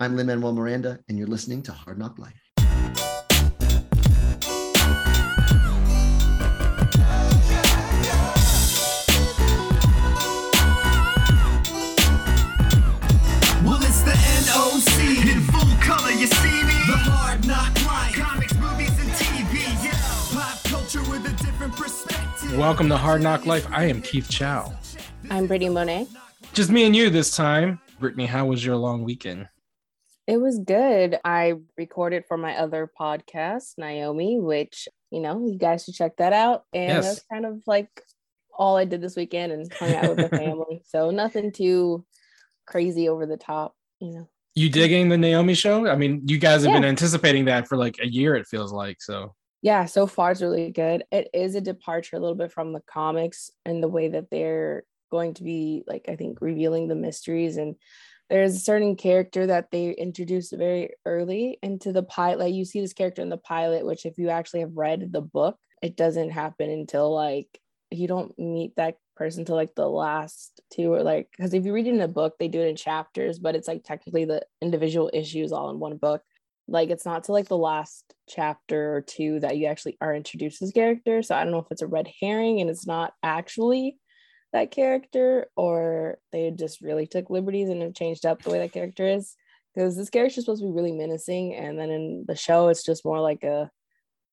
I'm Lin Manuel Miranda, and you're listening to Hard Knock Life. Well, it's the NOC in full color. You see me? The hard knock life. Comics, movies, and TV. Yeah. Pop culture with a different perspective. Welcome to Hard Knock Life. I am Keith Chow. I'm Brittany Monet. Just me and you this time. Brittany, how was your long weekend? It was good. I recorded for my other podcast, Naomi, which, you know, you guys should check that out. And Yes. that's kind of like all I did this weekend and hung out with the family. So nothing too crazy over the top, you know. You digging the Naomi show? I mean, you guys have been anticipating that for like a year, it feels like. So, Yeah, so far it's really good. It is a departure a little bit from the comics and the way that they're going to be like I think revealing the mysteries and there's a certain character that they introduced very early into the pilot. You see this character in the pilot, which if you actually have read the book, it doesn't happen until like you don't meet that person till like the last two or like because if you read it in a book, they do it in chapters, but it's like technically the individual issues all in one book like it's not to like the last chapter or two that you actually are introduced as character so i don't know if it's a red herring and it's not actually that character or they just really took liberties and have changed up the way that character is. Because this character is supposed to be really menacing and then in the show it's just more like a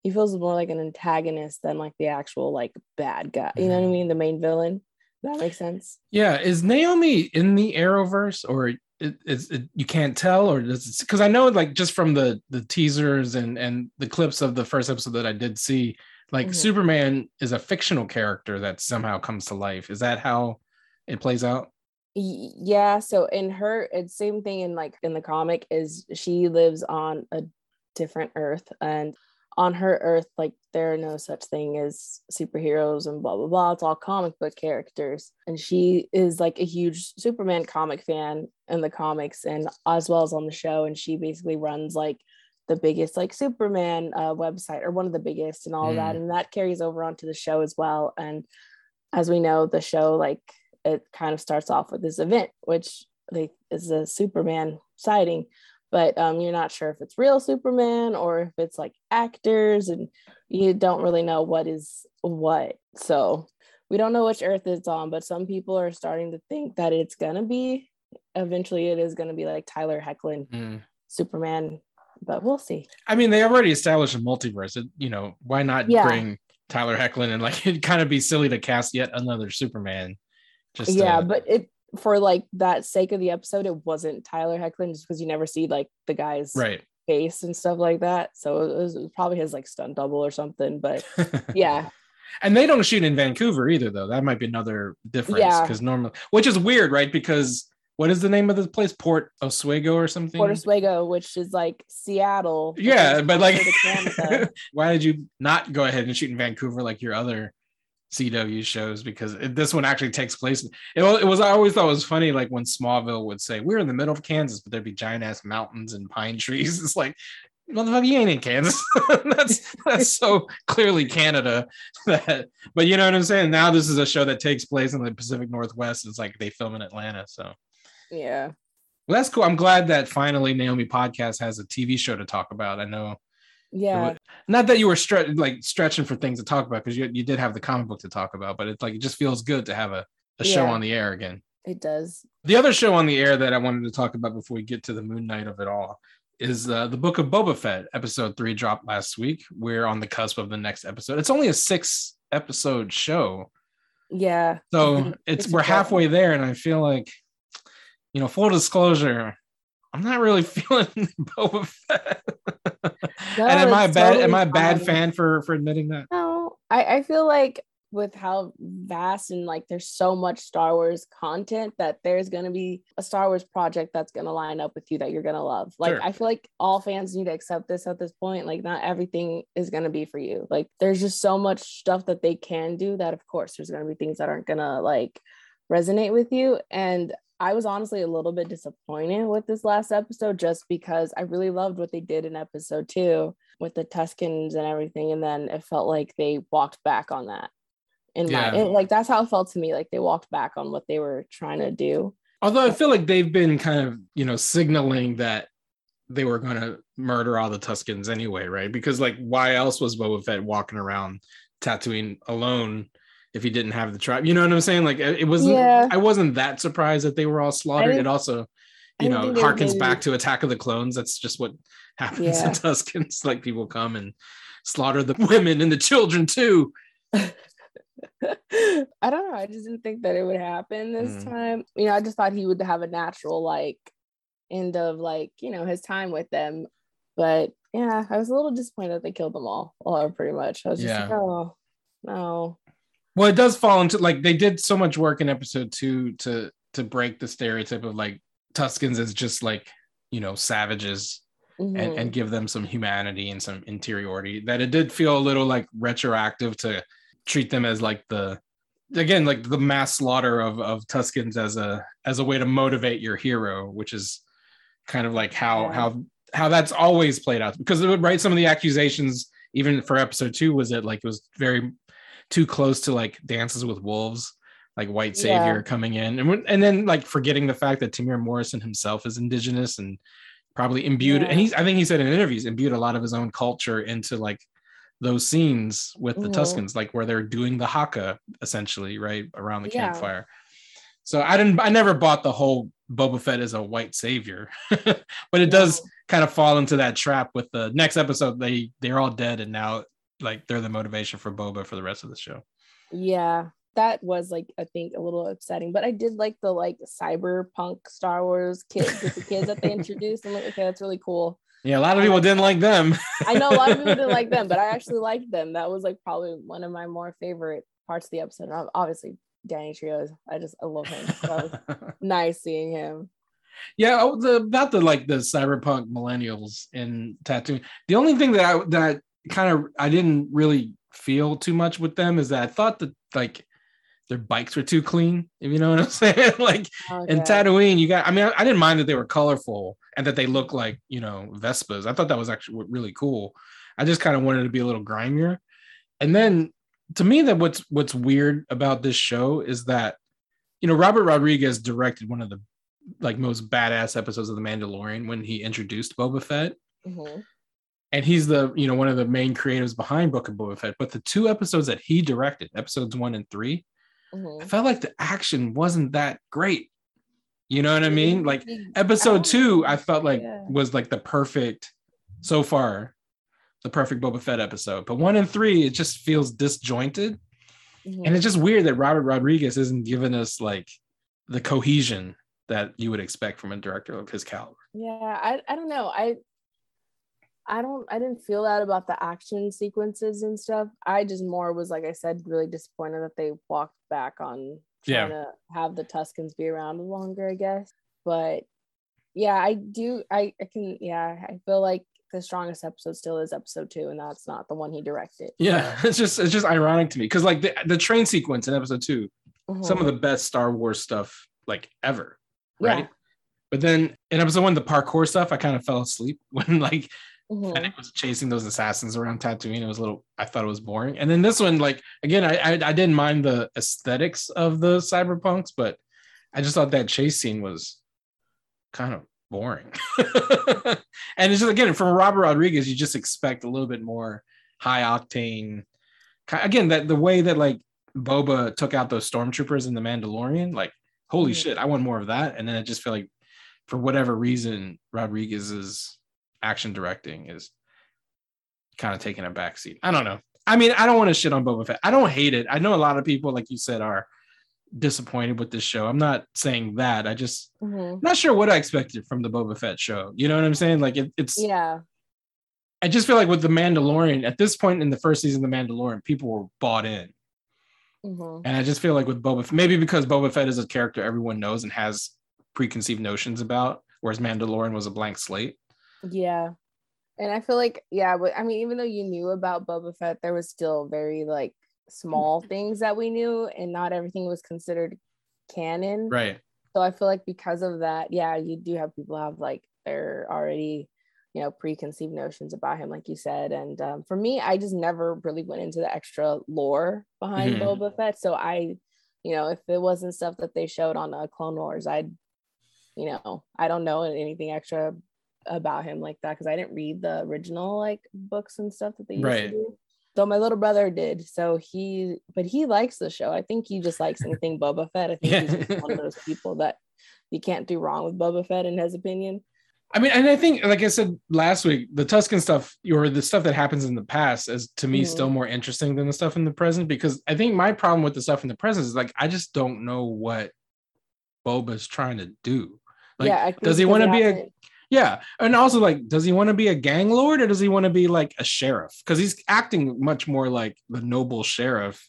he feels more like an antagonist than like the actual like bad guy. You know what i mm-hmm. mean? The main villain. That makes sense. Yeah, is Naomi in the Arrowverse or it, it's it, you can't tell or does because I know like just from the the teasers and and the clips of the first episode that I did see, like Mhm. Superman is a fictional character that somehow comes to life. Is that how it plays out? Yeah so in her it's same thing in like in the comic is she lives on a different earth and on her earth like there are no such thing as superheroes and blah blah blah it's all comic book characters and she is like a huge superman comic fan in the comics and as well as on the show and she basically runs like the biggest like superman uh, website or one of the biggest and all of that and that carries over onto the show as well and as we know the show like it kind of starts off with this event, which they is a Superman sighting, but um, you're not sure if it's real Superman or if it's like actors, and you don't really know what is what. So we don't know which Earth it's on, but some people are starting to think that it's gonna be eventually it is gonna be like Tyler Hoechlin Mm. Superman, but we'll see. I mean, they already established a multiverse. It, you know, why not Yeah. bring Tyler Hoechlin and like it'd kind of be silly to cast yet another Superman. Just yeah, to- but it for like that sake of the episode, it wasn't Tyler Hoechlin just because you never see like the guy's right. face and stuff like that. So it was, it was probably his like stunt double or something. But yeah, and they don't shoot in Vancouver either, though. That might be another difference Yeah. because normally, which is weird, right? Because what is the name of the place? Port Oswego or something? Port Oswego, which is like Seattle. yeah, but like, closer to Canada. why did you not go ahead and shoot in Vancouver like your other CW shows? Because it, this one actually takes place. It was, it was. I always thought it was funny, like when Smallville would say, "We're in the middle of Kansas, but there'd be giant ass mountains and pine trees." It's like, motherfucker, you ain't in Kansas. that's that's so clearly Canada. That, but you know what I'm saying. Now this is a show that takes place in the Pacific Northwest. It's like they film in Atlanta, so. Yeah, Well, that's cool. I'm glad that finally Naomi Podcast has a TV show to talk about. I know yeah, it wa- not that you were stre- like stretching for things to talk about because you, you did have the comic book to talk about, but it's like it just feels good to have a, a show on the air again. it does. The other show on the air that I wanted to talk about before we get to the Moon Knight of it all is uh, the Book of Boba Fett. Episode three dropped last week. We're on the cusp of the next episode. It's only a six episode show, Yeah. so it's It's we're halfway there, and I feel like, you know, full disclosure. I'm not really feeling Boba Fett. No, and am I bad? totally am I a bad fine. fan for for admitting that? No, I, I feel like with how vast and like there's so much Star Wars content that there's gonna be a Star Wars project that's gonna line up with you that you're gonna love. Like Sure. I feel like all fans need to accept this at this point. Like not everything is gonna be for you. Like there's just so much stuff that they can do that of course there's gonna be things that aren't gonna like resonate with you. And I was honestly a little bit disappointed with this last episode just because I really loved what they did in episode two with the Tuskens and everything. And then it felt like they walked back on that. In Yeah. my it- like that's how it felt to me. Like they walked back on what they were trying to do. Although I feel like they've been kind of, you know, signaling that they were going to murder all the Tuskens anyway, right? Because like, why else was Boba Fett walking around Tatooine alone if he didn't have the tribe? You know what I'm saying? Like, it wasn't. Yeah. I wasn't that surprised that they were all slaughtered. It also, you know, think they were harkens back to Attack of the Clones. That's just what happens Yeah. in Tuskens. Like, people come and slaughter the women and the children too. I don't know. I just didn't think that it would happen this Mm. time. You know, I just thought he would have a natural like end of like, you know, his time with them. But yeah, I was a little disappointed that they killed them all, or pretty much. I was just like, oh no. Well, it does fall into like they did so much work in episode two to to break the stereotype of like Tuskens as just like you know savages and, Mhm. and give them some humanity and some interiority that it did feel a little like retroactive to treat them as like the again like the mass slaughter of of Tuskens as a as a way to motivate your hero, which is kind of like how Yeah. how how that's always played out because it would right some of the accusations even for episode two was that like it was very too close to like dances with wolves like white savior Yeah. coming in and and then like forgetting the fact that Temuera Morrison himself is indigenous and probably imbued Yeah. and he's I think he said in interviews imbued a lot of his own culture into like those scenes with the Mhm. Tuskens like where they're doing the haka essentially right around the Yeah. campfire so I didn't I never bought the whole Boba Fett as a white savior but it does kind of fall into that trap with the next episode they they're all dead and now like they're the motivation for Boba for the rest of the show Yeah, that was like I think a little upsetting, but I did like the like cyberpunk Star Wars kids with the kids that they introduced. I'm like, okay, that's really cool. yeah a lot of people didn't like them I know a lot of people didn't like them, but I actually liked them. That was like probably one of my more favorite parts of the episode. And obviously, Danny Trejo, I just I love him. So nice seeing him. yeah oh, the about the like the cyberpunk millennials in Tatooine. The only thing that I that kind of I didn't really feel too much with them is that I thought that like their bikes were too clean. If you know what I'm saying, like in Okay. Tatooine, you got. I mean, I, I didn't mind that they were colorful and that they look like you know Vespas. I thought that was actually really cool. I just kind of wanted to be a little grimier. And then to me, that what's what's weird about this show is that you know Robert Rodriguez directed one of the like most badass episodes of The Mandalorian when he introduced Boba Fett, Mhm. And he's the you know one of the main creatives behind Book of Boba Fett. But the two episodes that he directed, episodes one and three, Mhm. I felt like the action wasn't that great. You know what I mean? Like episode two. I felt like Yeah. was like the perfect so far, the perfect Boba Fett episode. But one and three, it just feels disjointed. Mhm. And it's just weird that Robert Rodriguez isn't giving us like the cohesion that you would expect from a director of his caliber. Yeah, I I don't know. I I don't I didn't feel that about the action sequences and stuff. I just more was like I said, really disappointed that they walked back on Yeah. trying to have the Tuskens be around longer, I guess. But yeah, I do I, I can yeah, I feel like the strongest episode still is episode two, and that's not the one he directed. Yeah, it's just it's just ironic to me because like the, the train sequence in episode two, some of mm-hmm. the best Star Wars stuff like ever, right? Yeah. But then in episode one, the parkour stuff, I kind of fell asleep when like Mhm. Fennec was chasing those assassins around Tatooine. It was a little, I thought it was boring. And then this one, like again, I I, I didn't mind the aesthetics of the cyberpunks, but I just thought that chase scene was kind of boring. and it's just again from Robert Rodriguez, you just expect a little bit more high octane. Again, that the way that like Boba took out those stormtroopers in the Mandalorian, like holy Mhm. shit, I want more of that. And then I just feel like for whatever reason, Rodriguez's action directing is kind of taking a backseat. I don't know. I mean, I don't want to shit on Boba Fett. I don't hate it. I know a lot of people, like you said, are disappointed with this show. I'm not saying that. I just Mhm. not sure what I expected from the Boba Fett show. You know what I'm saying? Like it, it's. Yeah. I just feel like with the Mandalorian at this point in the first season of the Mandalorian, people were bought in, Mhm. and I just feel like with Boba, maybe because Boba Fett is a character everyone knows and has preconceived notions about, whereas Mandalorian was a blank slate. Yeah. And I feel like, yeah, but I mean, even though you knew about Boba Fett, there was still very like small things that we knew, and not everything was considered canon. Right. So I feel like because of that, yeah, you do have people have like they're already, you know, preconceived notions about him, like you said. And um, for me, I just never really went into the extra lore behind Mhm. Boba Fett. So I, you know, if it wasn't stuff that they showed on uh, Clone Wars, I'd, you know, I don't know anything extra about him like that because I didn't read the original like books and stuff that they used Right. to do. So my little brother did. So he, but he likes the show. I think he just likes anything Boba Fett. I think he's Yeah. just one of those people that you can't do wrong with Boba Fett in his opinion. I mean, and I think, like I said last week, the Tusken stuff or the stuff that happens in the past is to me Mhm. still more interesting than the stuff in the present because I think my problem with the stuff in the present is like I just don't know what Boba's trying to do. Like, yeah, does he want to be a yeah, and also like, does he want to be a gang lord or does he want to be like a sheriff? Because he's acting much more like the noble sheriff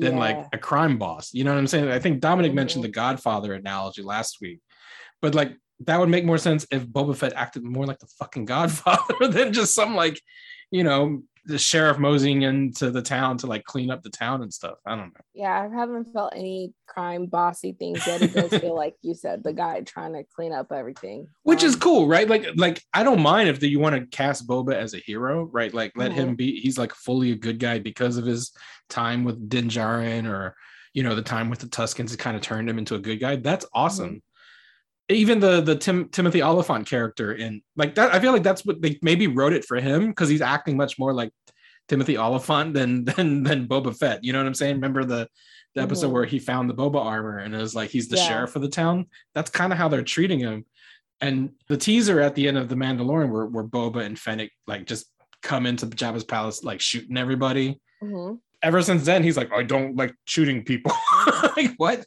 than like a crime boss. You know what I'm saying? I think Dominic mentioned Mhm. the Godfather analogy last week, but like that would make more sense if Boba Fett acted more like the fucking Godfather than just some like, you know, the sheriff moseying into the town to like clean up the town and stuff. I don't know. Yeah, I haven't felt any crime bossy things yet. It does feel like you said the guy trying to clean up everything, Which is Um, cool, right? Like, like I don't mind if you want to cast Boba as a hero, right? Like, let him be. He's like fully a good guy because of his time with Din Djarin, or you know, the time with the Tuskens. It kind of turned him into a good guy. That's awesome. Even the the Tim, Timothy Olyphant character in like that, I feel like that's what they maybe wrote it for him because he's acting much more like Timothy Olyphant than than than Boba Fett. You know what I'm saying? Remember the the episode Mhm. where he found the Boba armor and it was like he's the Yeah. sheriff of the town. That's kind of how they're treating him. And the teaser at the end of the Mandalorian, where where Boba and Fennec like just come into Jabba's palace like shooting everybody. mhm. Ever since then, he's like, I don't like shooting people. like what?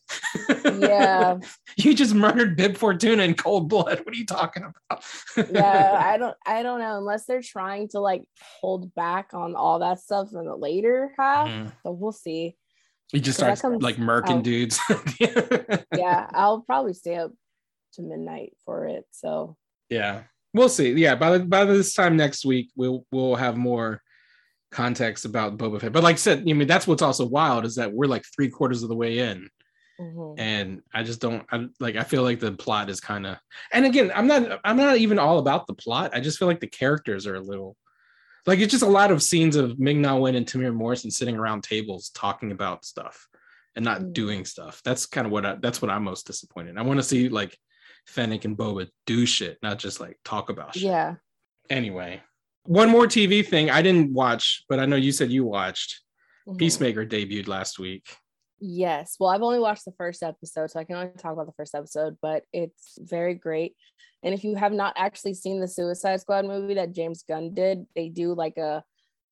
Yeah. you just murdered Bib Fortuna in cold blood. What are you talking about? yeah i don't i don't know unless they're trying to like hold back on all that stuff in the later half Mhm. so we'll see He just comes like murking out. dudes. yeah i'll probably stay up to midnight for it so yeah we'll see yeah by the, by this time next week we'll we'll have more context about Boba Fett. But like I said I mean that's what's also wild is that we're like three quarters of the way in. Mhm. and I just don't I like I feel like the plot is kind of and again I'm not I'm not even all about the plot. I just feel like the characters are a little like it's just a lot of scenes of Ming Na Wen and Temuera Morrison sitting around tables talking about stuff and not Mm. doing stuff. That's kind of what I, that's what I'm most disappointed I want to see like Fennec and Boba do shit not just like talk about shit. Yeah. Anyway one more TV thing I didn't watch but I know you said you watched mhm. Peacemaker debuted last week Yes. Well, I've only watched the first episode, so I can only talk about the first episode, but it's very great. And if you have not actually seen the Suicide Squad movie that James Gunn did, they do like a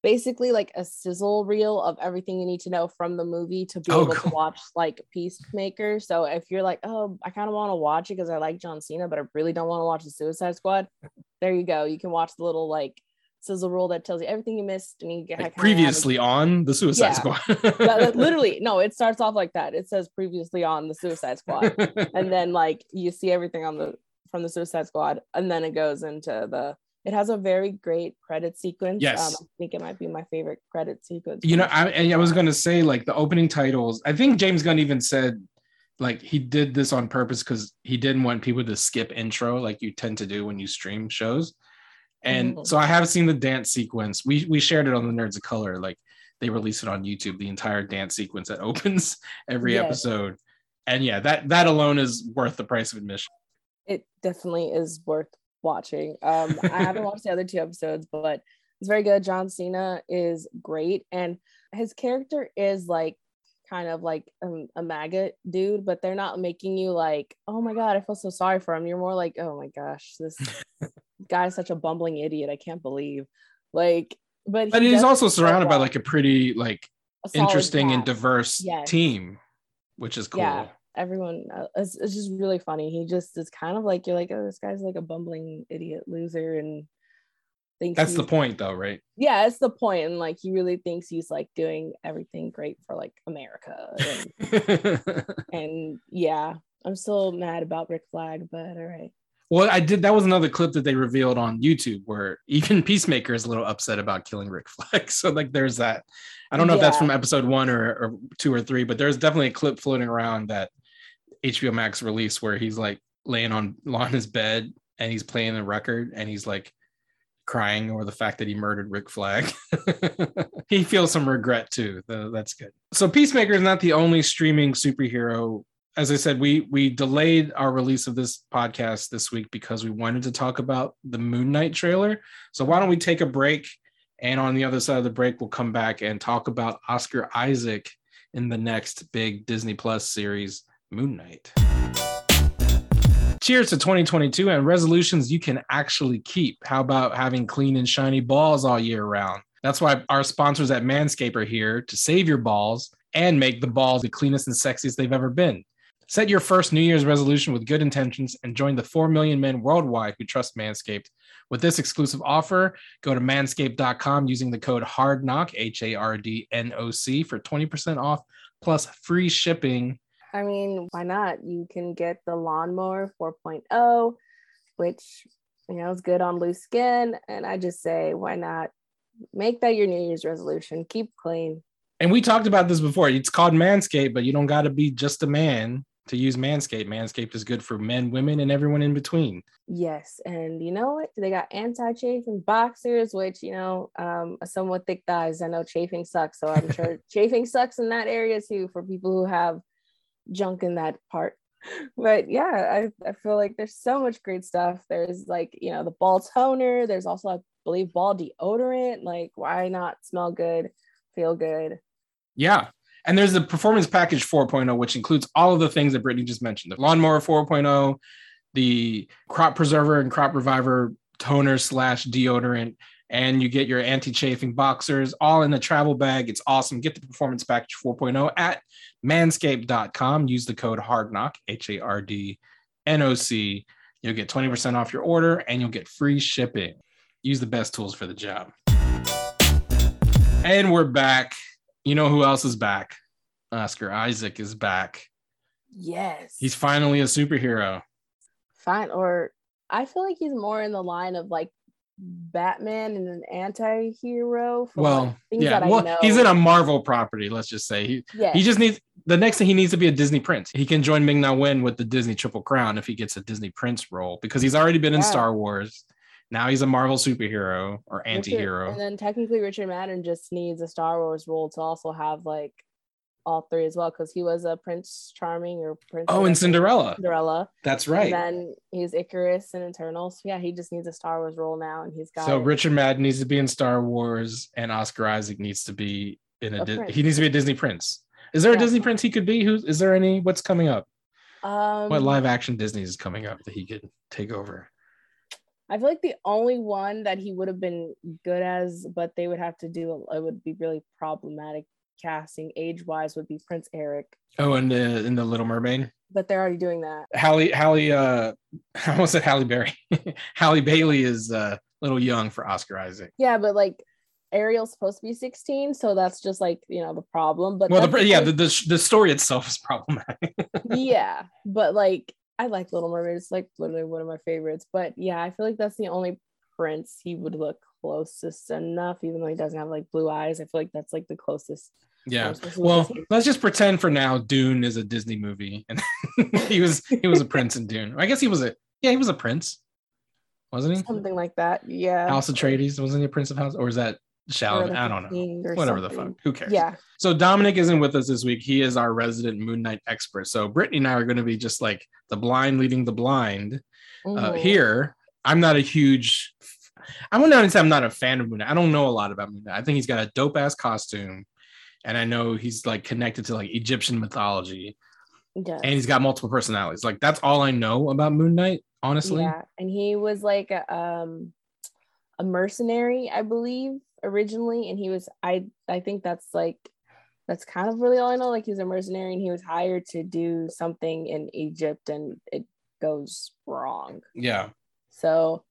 basically like a sizzle reel of everything you need to know from the movie to be Oh, able cool. to watch like Peacemaker. So if you're like, oh, I kind of want to watch it because I like John Cena, but I really don't want to watch the Suicide Squad, there you go. You can watch the little like sizzle rule that tells you everything you missed and you get like, previously on the Suicide Yeah. Squad. That- literally no it starts off like that. It says previously on the suicide squad. And then like you see everything on the from the suicide squad and then it goes into the it has a very great credit sequence. Yes. um, i think it might be my favorite credit sequence you know I, and I was going to say like the opening titles i think james gunn even said like he did this on purpose because he didn't want people to skip intro like you tend to do when you stream shows and so i have seen the dance sequence. We we shared it on the nerds of color. Like they release it on youtube the entire dance sequence that opens every Yes. episode. And yeah that that alone is worth the price of admission. It definitely is worth watching. Um i haven't watched the other two episodes but it's very good. John cena is great. And his character is like kind of like um, a maggot dude but they're not making you like oh my god i feel so sorry for him. You're more like oh my gosh this guy's such a bumbling idiot i can't believe. Like but but he he's also surrounded by like a pretty like A interesting and diverse Yes. team which is cool. Yeah. everyone uh, it's, it's just really funny. He just is kind of like you're like oh this guy's like a bumbling idiot loser and thinks that's the point though right? Yeah it's the point and like he really thinks he's like doing everything great for like america and, and yeah i'm still mad about rick flag but all right well, I did. That was another clip that they revealed on YouTube where even Peacemaker is a little upset about killing Rick Flag. So, like, there's that. I don't know if that's from episode one or, or two or three, but there's definitely a clip floating around that HBO Max release where he's like laying on on his bed and he's playing the record and he's like crying over the fact that he murdered Rick Flag. he feels some regret too. Tha- That's good. So Peacemaker is not the only streaming superhero as I said, we we delayed our release of this podcast this week because we wanted to talk about the Moon Knight trailer. So why don't we take a break? And on the other side of the break, we'll come back and talk about Oscar Isaac in the next big Disney Plus series, Moon Knight. Cheers to 2022 and resolutions you can actually keep. How about having clean and shiny balls all year round? That's why our sponsors at Manscaped are here to save your balls and make the balls the cleanest and sexiest they've ever been. Set your first New Year's resolution with good intentions and join the 4 million men worldwide who trust Manscaped. With this exclusive offer, go to manscaped.com using the code HARDNOC, H A R D N O C, for 20% off plus free shipping. I mean, why not? You can get the lawnmower 4.0, which you know is good on loose skin. And I just say, why not make that your New Year's resolution? Keep clean. And we talked about this before. It's called Manscaped, but you don't got to be just a man to use Manscaped. Manscaped is good for men, women, and everyone in between. Yes, and you know what? They got anti-chafing boxers, which you know, um, somewhat thick thighs. I know chafing sucks, so I'm sure chafing sucks in that area too for people who have junk in that part. But yeah, I, I feel like there's so much great stuff. There's like you know the ball toner. There's also I believe ball deodorant. Like why not smell good, feel good? Yeah. And there's the performance package 4.0, which includes all of the things that Brittany just mentioned the lawnmower 4.0, the crop preserver and crop reviver toner slash deodorant, and you get your anti chafing boxers all in a travel bag. It's awesome. Get the performance package 4.0 at manscaped.com. Use the code HARDNOC, H A R D N O C. You'll get 20% off your order and you'll get free shipping. Use the best tools for the job. And we're back. You know who else is back? Oscar Isaac is back. Yes. He's finally a superhero. fine. Or I feel like he's more in the line of like Batman and an anti-hero. Well, like, yeah. Well, he's in a Marvel property. Let's just say he yeah. he just needs the next thing he needs to be a Disney prince. He can join Ming Na Wen with the Disney Triple Crown if he gets a Disney prince role because he's already been in Yeah. Star Wars. Now he's a Marvel superhero or anti-hero. And then technically Richard Madden just needs a Star Wars role to also have like all three as well because he was a Prince Charming or Prince. Oh, and Cinderella. Cinderella. That's And right. then he's Icarus in Eternals. Yeah, he just needs a Star Wars role now, and he's got. So it. Richard Madden needs to be in Star Wars, and Oscar Isaac needs to be in a. A Di- he needs to be a Disney prince. Is there a Disney prince he could be? Who is there any? What's coming up? Um, What live action Disney is coming up that he could take over? I feel like the only one that he would have been good as, but they would have to do it would be really problematic casting age wise would be Prince Eric, Oh, and the in the Little Mermaid, but they're already doing that. Halle Halle. Uh, I almost said Halle Berry. Halle Bailey is uh, a little young for Oscar Isaac. Yeah, but like Ariel's supposed to be 16, so that's just like you know the problem. But Well, the, yeah, the, the the story itself is problematic. yeah, but like I like Little Mermaid. It's like literally one of my favorites. But yeah, I feel like that's the only prince he would look closest enough, even though he doesn't have like blue eyes. I feel like that's like the closest. Yeah. Well, his- let's just pretend for now Dune is a Disney movie, and he was he was a prince in Dune. I guess he was a yeah he was a prince, wasn't he? something like that. Yeah. House Atreides wasn't he a prince of House, or is that Shall? I don't know. Whatever the fuck. Who cares? Yeah. So Dominic isn't with us this week. He is our resident Moon Knight expert. So Brittany and I are going to be just like the blind leading the blind uh, here. I'm not a huge. I wouldn't even say I'm not a fan of Moon Knight. I don't know a lot about Moon Knight. I think he's got a dope ass costume, and I know he's like connected to like Egyptian mythology, Yes. and he's got multiple personalities. Like that's all I know about Moon Knight, honestly. Yeah, and he was like um a mercenary, I believe, originally, and he was I I think that's like that's kind of really all I know. Like he's a mercenary, and he was hired to do something in Egypt, and it goes wrong. Yeah. So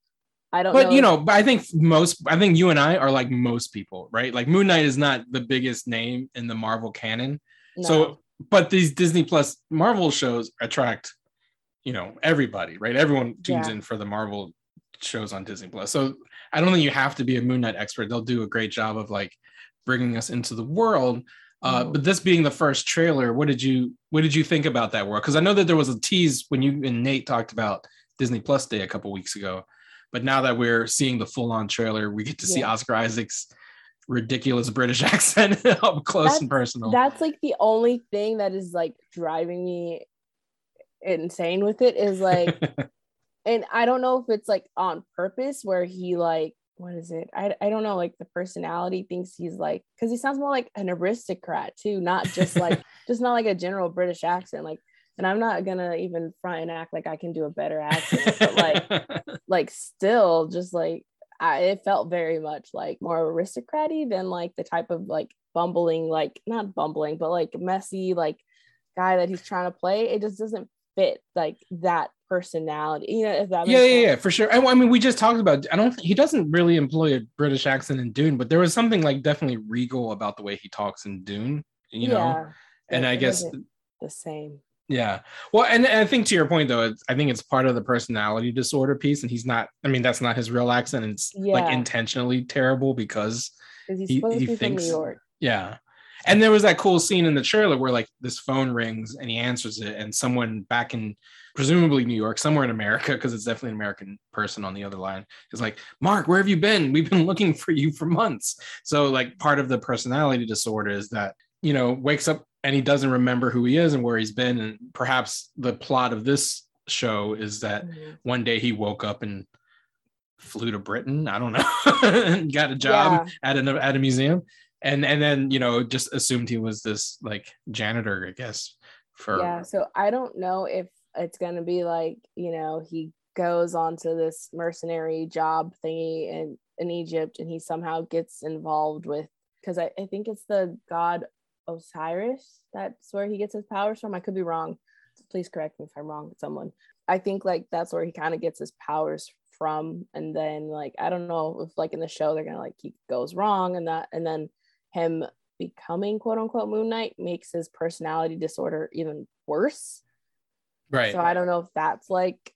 I don't. But know you know, but I think most, I think you and I are like most people, right? Like Moon Knight is not the biggest name in the Marvel canon. no. So, but these Disney Plus Marvel shows attract, you know, everybody, right? Everyone tunes Yeah. in for the Marvel shows on Disney Plus. So I don't think you have to be a Moon Knight expert. They'll do a great job of like bringing us into the world. Uh, Mhm. But this being the first trailer, what did you what did you think about that world? Because I know that there was a tease when you and Nate talked about Disney Plus Day a couple weeks ago. But now that we're seeing the full on trailer, we get to see Yeah. Oscar Isaac's ridiculous British accent up close and personal. that's like the only thing that is like driving me insane with it is like and I don't know if it's like on purpose where he like what is it? I, I don't know, like the personality thinks he's like because he sounds more like an aristocrat too, not just like just not like a general British accent. Like, and I'm not gonna even front and act like I can do a better accent, but like like still just like I, it felt very much like more aristocratic than like the type of like bumbling, like not bumbling, but like messy, like guy that he's trying to play. It just doesn't fit like that personality. You know, if that yeah, yeah, yeah, for sure. And I mean, we just talked about. I don't. He doesn't really employ a British accent in Dune, but there was something like definitely regal about the way he talks in Dune. You know, Yeah, and it- I it guess the same. Yeah. Well, and, and I think to your point though, it's, I think it's part of the personality disorder piece, and he's not. I mean, that's not his real accent. It's like intentionally terrible because He- he be thinks- from New York. yeah. And there was that cool scene in the trailer where like this phone rings and he answers it, and someone back in presumably New York, somewhere in America, because it's definitely an American person on the other line, is like, Mark, where have you been? We've been looking for you for months. So like part of the personality disorder is that you know wakes up and he doesn't remember who he is and where he's been, and perhaps the plot of this show is that Mhm. one day he woke up and flew to Britain. I don't know, and got a job at an at a museum, and and then you know just assumed he was this like janitor, I guess. For yeah so i don't know if it's going to be like you know he goes onto this mercenary job thingy in in egypt and he somehow gets involved with because I, I think it's the god osiris that's where he gets his powers from. I could be wrong. Please correct me if i'm wrong someone. I think like that's where he kind of gets his powers from and then like i don't know if like in the show they're gonna like he goes wrong and that and then him becoming quote unquote moon knight makes his personality disorder even worse right. so i don't know if that's like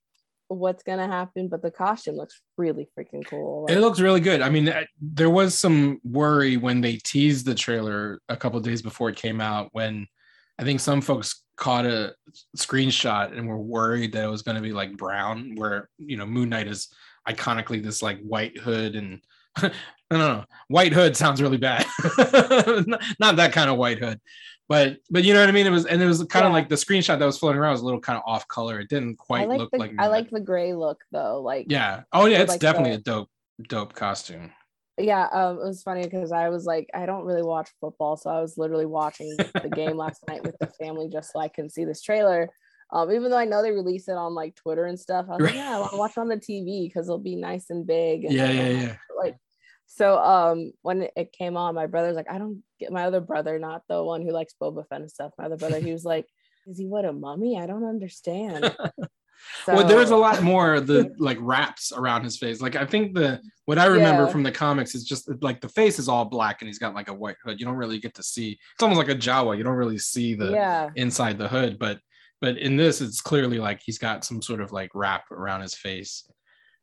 what's gonna happen but the costume looks really freaking cool It looks really good. I mean, uh, there was some worry when they teased the trailer a couple days before it came out. When I think some folks caught a screenshot and were worried that it was going to be like brown, where you know Moon Knight is iconically this like white hood and I don't know, white hood sounds really bad. not, not that kind of white hood, but but you know what I mean. It was and it was kind of Yeah. like the screenshot that was floating around was a little kind of off color. It didn't quite like look the like. i like the gray look though like Yeah. Oh yeah, it's like definitely the- a dope dope costume. yeah um it was funny because i was like i don't really watch football so i was literally watching the game last night with the family just so i can see this trailer um even though i know they release it on like twitter and stuff i was like yeah i want to watch it on the tv because it'll be nice and big and Yeah, yeah, yeah. like so um when it- came on my brother's like i don't get my other brother not the one who likes boba fett and stuff my other brother he was like is he what a mummy i don't understand well, there's a lot more the like wraps around his face. Like I think the what I remember Yeah. from the comics is just like the face is all black and he's got like a white hood. You don't really get to see. It's almost like a Jawa. You don't really see the yeah inside the hood, but but in this, it's clearly like he's got some sort of like wrap around his face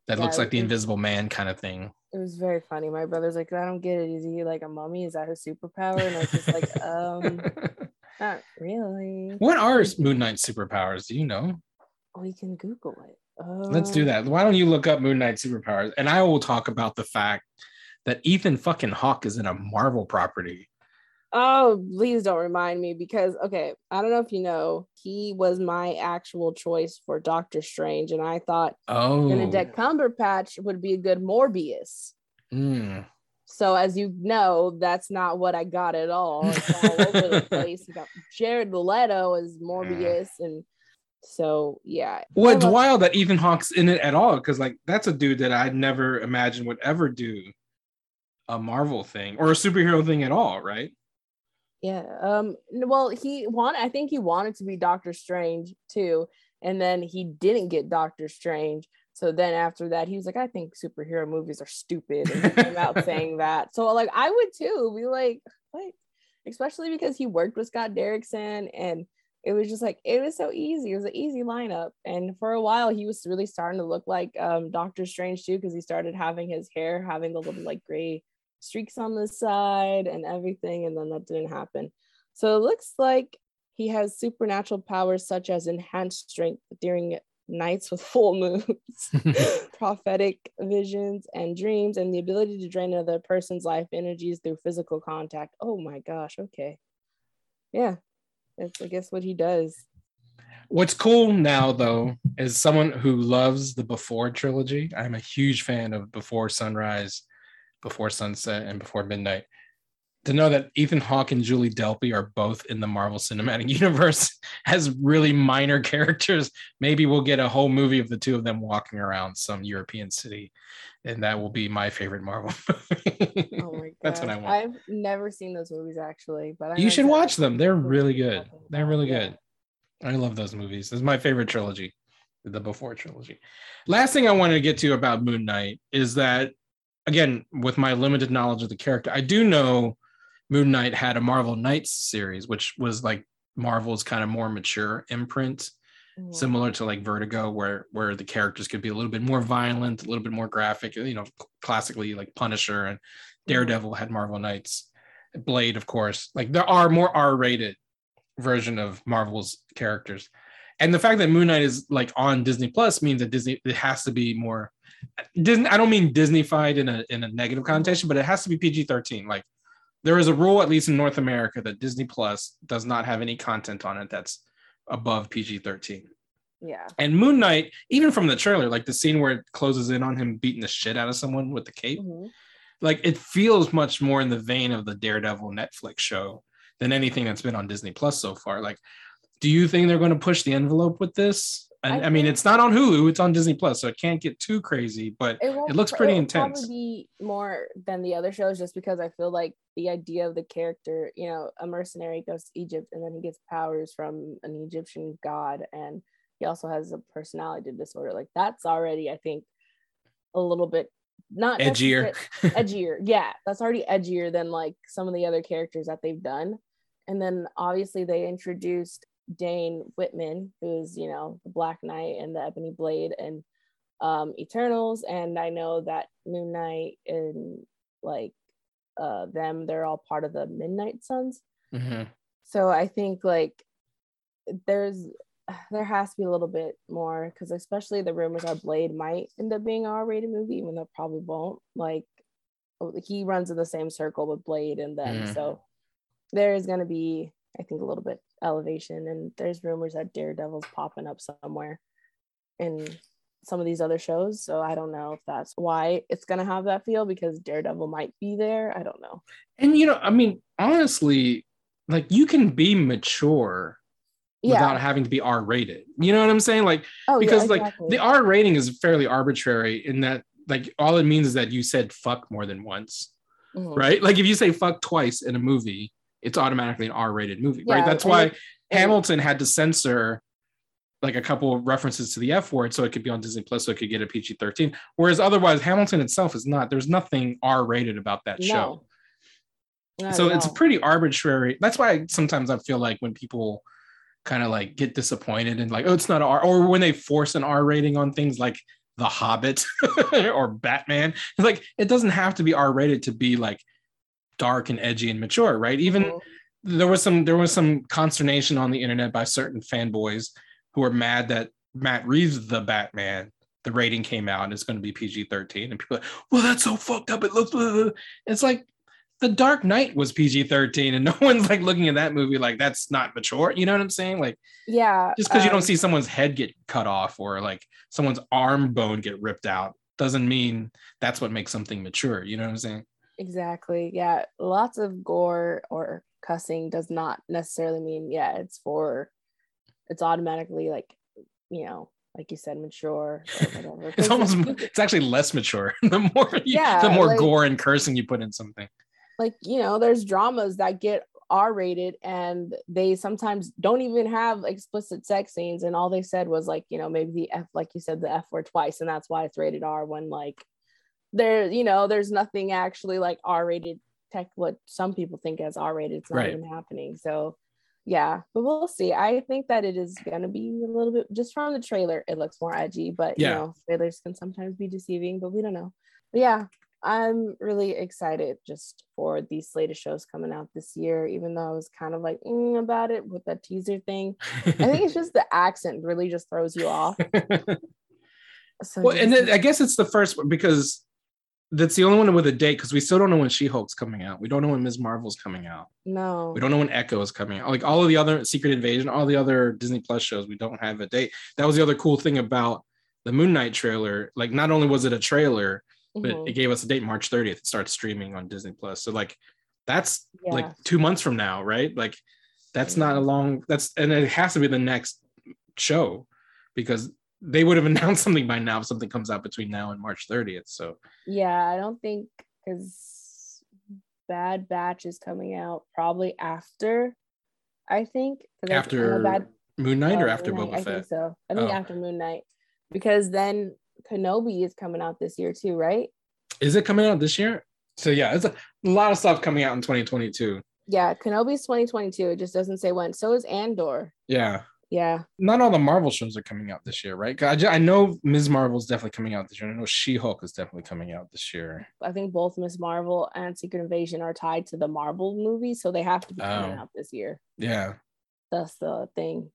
that Yeah, looks like the Invisible Man kind of thing. It was very funny. My brother's like, I don't get it. Is he like a mummy? Is that his superpower? And I was just like, um, not really. what are Moon Knight's superpowers? Do you know? We can Google it. Let's do that. Why don't you look up Moon Knight superpowers? And I will talk about the fact that Ethan fucking Hawke is in a Marvel property. Oh, please don't remind me because okay, I don't know if you know, he was my actual choice for Doctor Strange, and I thought Oh, Benedict Cumberbatch would be a good Morbius. Mm. So as you know, that's not what I got at all. It's all over the place. You got Jared Leto as Morbius, and so yeah. Well, it's wild that Ethan Hawke's in it at all because, like, that's a dude that I'd never imagined would ever do a Marvel thing or a superhero thing at all, right? Yeah. Um. Well, he wanted. I think he wanted to be Doctor Strange too, and then he didn't get Doctor Strange. So then after that, he was like, "I think superhero movies are stupid," and he came out saying that. So like, I would too be like, "What?" Especially because he worked with Scott Derrickson, and it was just like it was so easy. It was an easy lineup, and for a while, he was really starting to look like um, Doctor Strange too, because he started having his hair having the little like gray streaks on the side and everything, and then that didn't happen. So it looks like he has supernatural powers such as enhanced strength during nights with full moons, prophetic visions and dreams, and the ability to drain another person's life energies through physical contact. Oh my gosh, okay. Yeah. That's I guess what he does. What's cool now, though, is someone who loves the Before trilogy. I'm a huge fan of Before Sunrise, Before Sunset, and Before Midnight. To know that Ethan Hawke and Julie Delpy are both in the Marvel Cinematic Universe as really minor characters, maybe we'll get a whole movie of the two of them walking around some European city, and that will be my favorite Marvel movie. Oh my god. That's what I want. I've never seen those movies actually, but I you should watch them. They're really good. They're really good. I love those movies. This is my favorite trilogy, the Before trilogy. Last thing I wanted to get to about Moon Knight is that, again, with my limited knowledge of the character, I do know Moon Knight had a Marvel Knights series, which was like Marvel's kind of more mature imprint, Mhm. similar to like Vertigo, where where the characters could be a little bit more violent, a little bit more graphic. You know, classically like Punisher and Daredevil had Marvel Knights, Blade, of course. Like there are more R-rated version of Marvel's characters, and the fact that Moon Knight is like on Disney Plus means that Disney it has to be more Disney. I don't mean Disneyfied in a in a negative connotation, but it has to be PG-13. Like there is a rule, at least in North America, that Disney Plus does not have any content on it that's above PG-13. Yeah. And Moon Knight, even from the trailer, like the scene where it closes in on him beating the shit out of someone with the cape, Mhm. like it feels much more in the vein of the Daredevil Netflix show than anything that's been on Disney Plus so far. Like, do you think they're going to push the envelope with this? And I I, mean, it's not on Hulu; it's on Disney Plus, so it can't get too crazy. But won't it looks pretty it'll intense. Probably be more than the other shows, just because I feel like the idea of the character, you know, a mercenary goes to Egypt and then he gets powers from an Egyptian god, and he also has a personality disorder. Like that's already, I think, a little bit not edgier. edgier. Yeah, that's already edgier than like some of the other characters that they've done. And then obviously they introduced Dane Whitman, who's you know the Black Knight and the Ebony Blade and um Eternals, and I know that Moon Knight and like uh them, they're all part of the Midnight Suns. Mhm. So I think like there's there has to be a little bit more because especially the rumors are Blade might end up being an R-rated movie, even though it probably won't. Like oh, he runs in the same circle with Blade and them, Mhm. so there is going to be, I think, a little bit elevation. And there's rumors that Daredevil's popping up somewhere in some of these other shows. So I don't know if that's why it's going to have that feel because Daredevil might be there. I don't know. And you know, I mean, honestly, like you can be mature without having to be R-rated. You know what I'm saying? Like Oh, yeah, because like the R rating is fairly arbitrary in that like all it means is that you said fuck more than once, Mhm. right? Like if you say fuck twice in a movie, it's automatically an R rated movie, right? That's why it- Hamilton had to censor like a couple of references to the F word so it could be on Disney Plus so it could get a PG 13. Whereas otherwise, Hamilton itself is not, there's nothing R rated about that show Not so it's pretty arbitrary that's why sometimes i feel like when people kind of like get disappointed and like oh it's not r or when they force an r rating on things like the hobbit or batman it's like it doesn't have to be r rated to be like dark and edgy and mature right even Mhm. there was some there was some consternation on the internet by certain fanboys who were mad that matt reeves the batman the rating came out and it's going to be pg-13 and people are like well that's so fucked up it looks blah, blah, blah." it's like the dark knight was pg-13 and no one's like looking at that movie like that's not mature you know what i'm saying like yeah. just because you don't um, see someone's head get cut off or like someone's arm bone get ripped out doesn't mean that's what makes something mature you know what i'm saying Exactly. Yeah. Lots of gore or cussing does not necessarily mean, yeah, it's for, it's automatically like, you know, like you said, mature it's almost it's actually less mature the more you, Yeah, the more like- gore and cursing you put in something like, you know, there's dramas that get R rated and they sometimes don't even have explicit sex scenes. And all they said was like, you know, maybe the F, like you said, the F word twice. And that's why it's rated R when like there, you know, there's nothing actually like R rated tech, what some people think as R rated. It's not Right. even happening. So yeah, but we'll see. I think that it is going to be a little bit just from the trailer, it looks more edgy, but Yeah. you know, trailers can sometimes be deceiving, but we don't know. But yeah, I'm really excited just for these slate of shows coming out this year, even though I was kind of like mm, about it with that teaser thing. I think it's just the accent really just throws you off. So well and then i guess it's the first one because that's the only one with a date because we still don't know when She-Hulk's coming out. We don't know when Ms. Marvel's coming out. No. We don't know when Echo is coming out. Like all of the other Secret Invasion, all the other Disney Plus shows, we don't have a date. That was the other cool thing about the Moon Knight trailer. Like not only was it a trailer, but Mhm. it gave us a date March 30th. It starts streaming on Disney Plus. So like that's Yeah. like two months from now, right? Like that's not a long that's and it has to be the next show because they would have announced something by now if something comes out between now and March 30th. So Yeah, I don't think because Bad Batch is coming out probably after. I think after Bad Moon Knight or uh, after Moon Knight, Boba I think so. I think Oh. after Moon Knight, because then Kenobi is coming out this year too, right? Is it coming out this year? So yeah, it's a, a lot of stuff coming out in 2022. Yeah, Kenobi's 2022. It just doesn't say when. So is Andor. Yeah. Yeah, Not all the Marvel shows are coming out this year, right? I, ju- I know Ms. Marvel's definitely coming out this year. I know She-Hulk is definitely coming out this year. I think both Ms. Marvel and Secret Invasion are tied to the Marvel movie, so they have to be coming Oh. out this year. Yeah. That's the thing.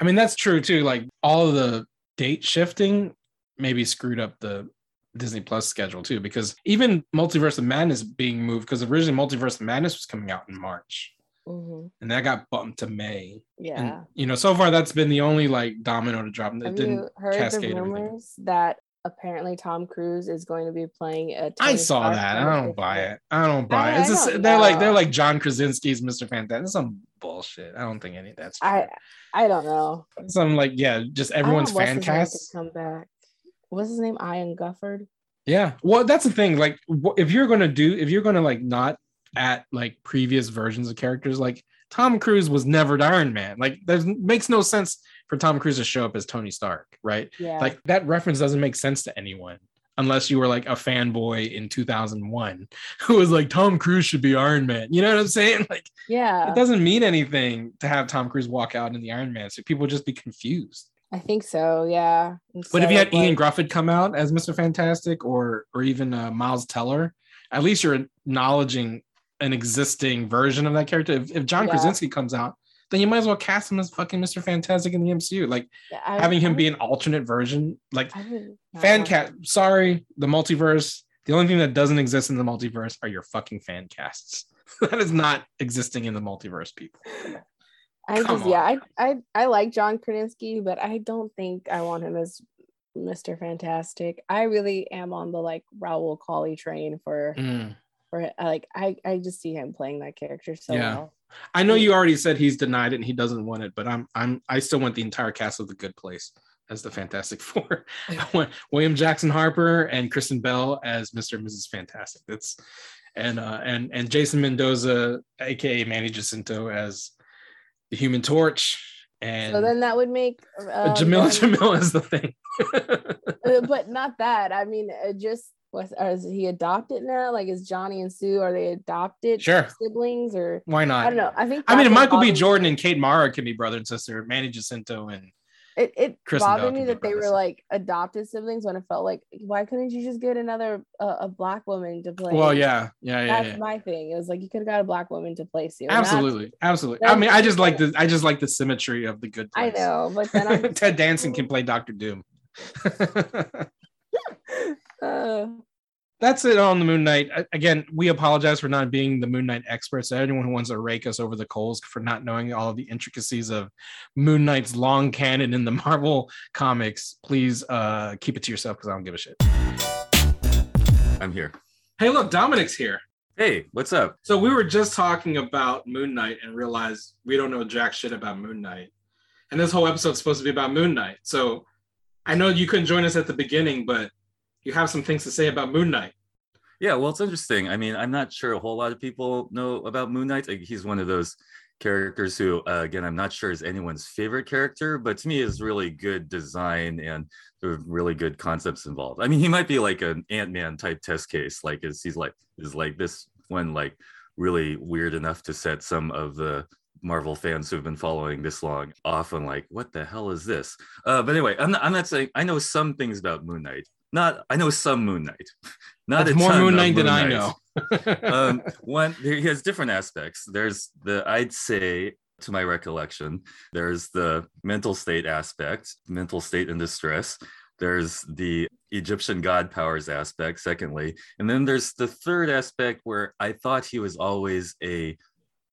I mean, that's true too. Like all of the date shifting maybe screwed up the Disney Plus schedule too, because even Multiverse of Madness being moved, because originally Multiverse of Madness was coming out in March hmm and that got bumped to May. Yeah. And you know, so far that's been the only like domino to drop. It Have didn't you heard the cascade everything. rumors that apparently Tom Cruise is going to be playing a? I saw Stark that. I don't buy it. I don't buy I- it. It's just, they're like they're like John Krasinski's Mr. Fantastic. It's some bullshit. I don't think any of that's true. I I don't know. some like yeah, just everyone's fan his name could cast. Come back. What's his name? Ian Gruffudd. Yeah. Well, that's the thing. Like, if you're gonna do, if you're gonna like not at like previous versions of characters, like Tom Cruise was never Iron Man. Like, there's makes no sense for Tom Cruise to show up as Tony Stark, right? Yeah. Like that reference doesn't make sense to anyone unless you were like a fanboy in 2001 who was like Tom Cruise should be Iron Man. You know what I'm saying? Like, yeah. it doesn't mean anything to have Tom Cruise walk out in the Iron Man. So people would just be confused. I think so. Yeah. But if you had of, Ian like- Gruffudd come out as Mr. Fantastic or or even uh, Miles Teller, at least you're acknowledging an existing version of that character. If, if John Yeah. Krasinski comes out, then you might as well cast him as fucking Mr. Fantastic in the MCU. Like Yeah, I- having him be an alternate version, like I would not fan cast. Sorry, the multiverse. The only thing that doesn't exist in the multiverse are your fucking fan casts. that is not existing in the multiverse, people. I Come just yeah, I, I I like John Krasinski, but I don't think I want him as Mr. Fantastic. I really am on the like Raoul Colley train for Mm. For like I I just see him playing that character so Yeah. well. I know you already said he's denied it and he doesn't want it, but I'm I'm I still want the entire cast of the Good Place as the Fantastic Four. I want William Jackson Harper and Kristen Bell as Mr. and Mrs. Fantastic. That's and uh and and Jason Mendoza, aka Manny Jacinto, as the Human Torch. And So then that would make uh, Jameela Jamila is the thing. uh, but not that. I mean, uh, just was or is he adopted now? Like, is Johnny and Sue are they adopted Sure. siblings or Why not? I don't know. I think I mean, Michael B. Jordan and Kate Mara can be brother and sister. Manny Jacinto and It it bothered me that they were like adopted siblings when it felt like why couldn't you just get another uh, a black woman to play? well, yeah, yeah, yeah. that's yeah. my thing. It was like you could have got a black woman to play Sue. and that's- Absolutely, absolutely. that's I mean, I just like the I just like the symmetry of the good. I know, but then I'm Ted Danson can play Doctor Doom. uh, That's it on the Moon Knight. Again, we apologize for not being the Moon Knight experts. Anyone who wants to rake us over the coals for not knowing all of the intricacies of Moon Knight's long canon in the Marvel comics, please uh, keep it to yourself because I don't give a shit. I'm here. Hey, look, Dominic's here. Hey, what's up? So we were just talking about Moon Knight and realized we don't know jack shit about Moon Knight. And this whole episode's supposed to be about Moon Knight. So I know you couldn't join us at the beginning, but you have some things to say about Moon Knight. Yeah, well, it's interesting. I mean, I'm not sure a whole lot of people know about Moon Knight. Like, he's one of those characters who, uh, again, I'm not sure is anyone's favorite character, but to me is really good design and really good concepts involved. I mean, he might be like an Ant-Man type test case. Like, is he's like is like this one like really weird enough to set some of the Marvel fans who've been following this long off and like, what the hell is this? Uh, but anyway, I'm not, I'm not saying I know some things about Moon Knight. Not I know some Moon Knight. Not That's a more Moon Knight than I know. um, one he has different aspects. There's the I'd say to my recollection, there's the mental state aspect, mental state in distress. There's the Egyptian god powers aspect, secondly. And then there's the third aspect where I thought he was always a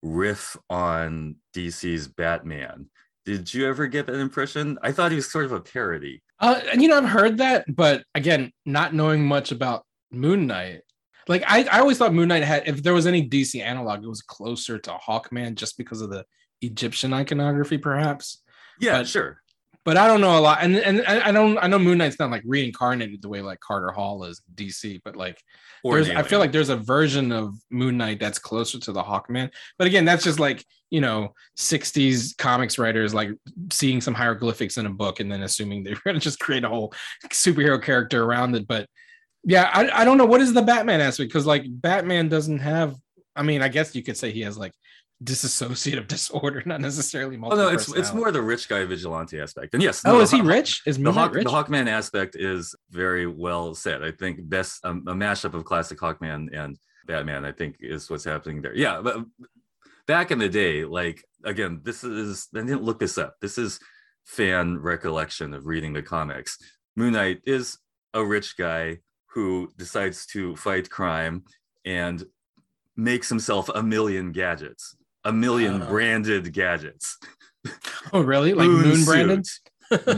riff on DC's Batman. Did you ever get that impression? I thought he was sort of a parody. Uh, and you know, I've heard that, but again, not knowing much about Moon Knight, like I, I always thought Moon Knight had, if there was any DC analog, it was closer to Hawkman just because of the Egyptian iconography, perhaps. Yeah, But- sure. But I don't know a lot, and and I don't, I know Moon Knight's not like reincarnated the way like Carter Hall is DC, but like I feel like there's a version of Moon Knight that's closer to the Hawkman. But again, that's just like you know 60s comics writers like seeing some hieroglyphics in a book and then assuming they're going to just create a whole superhero character around it. But yeah, I, I don't know what is the Batman aspect because like Batman doesn't have. I mean, I guess you could say he has like disassociative disorder, not necessarily Oh multiple. no, it's it's more the rich guy vigilante aspect. And yes, Oh, no, is he rich? Is The, Moon Knight Hawk, rich? the Hawkman aspect is very well said. I think best um, a mashup of classic Hawkman and Batman. I think is what's happening there. Yeah, but back in the day, like again, this is I didn't look this up. This is fan recollection of reading the comics. Moon Knight is a rich guy who decides to fight crime and makes himself a million gadgets, a million Oh. branded gadgets. oh, really? Like Moon Moon Brandon?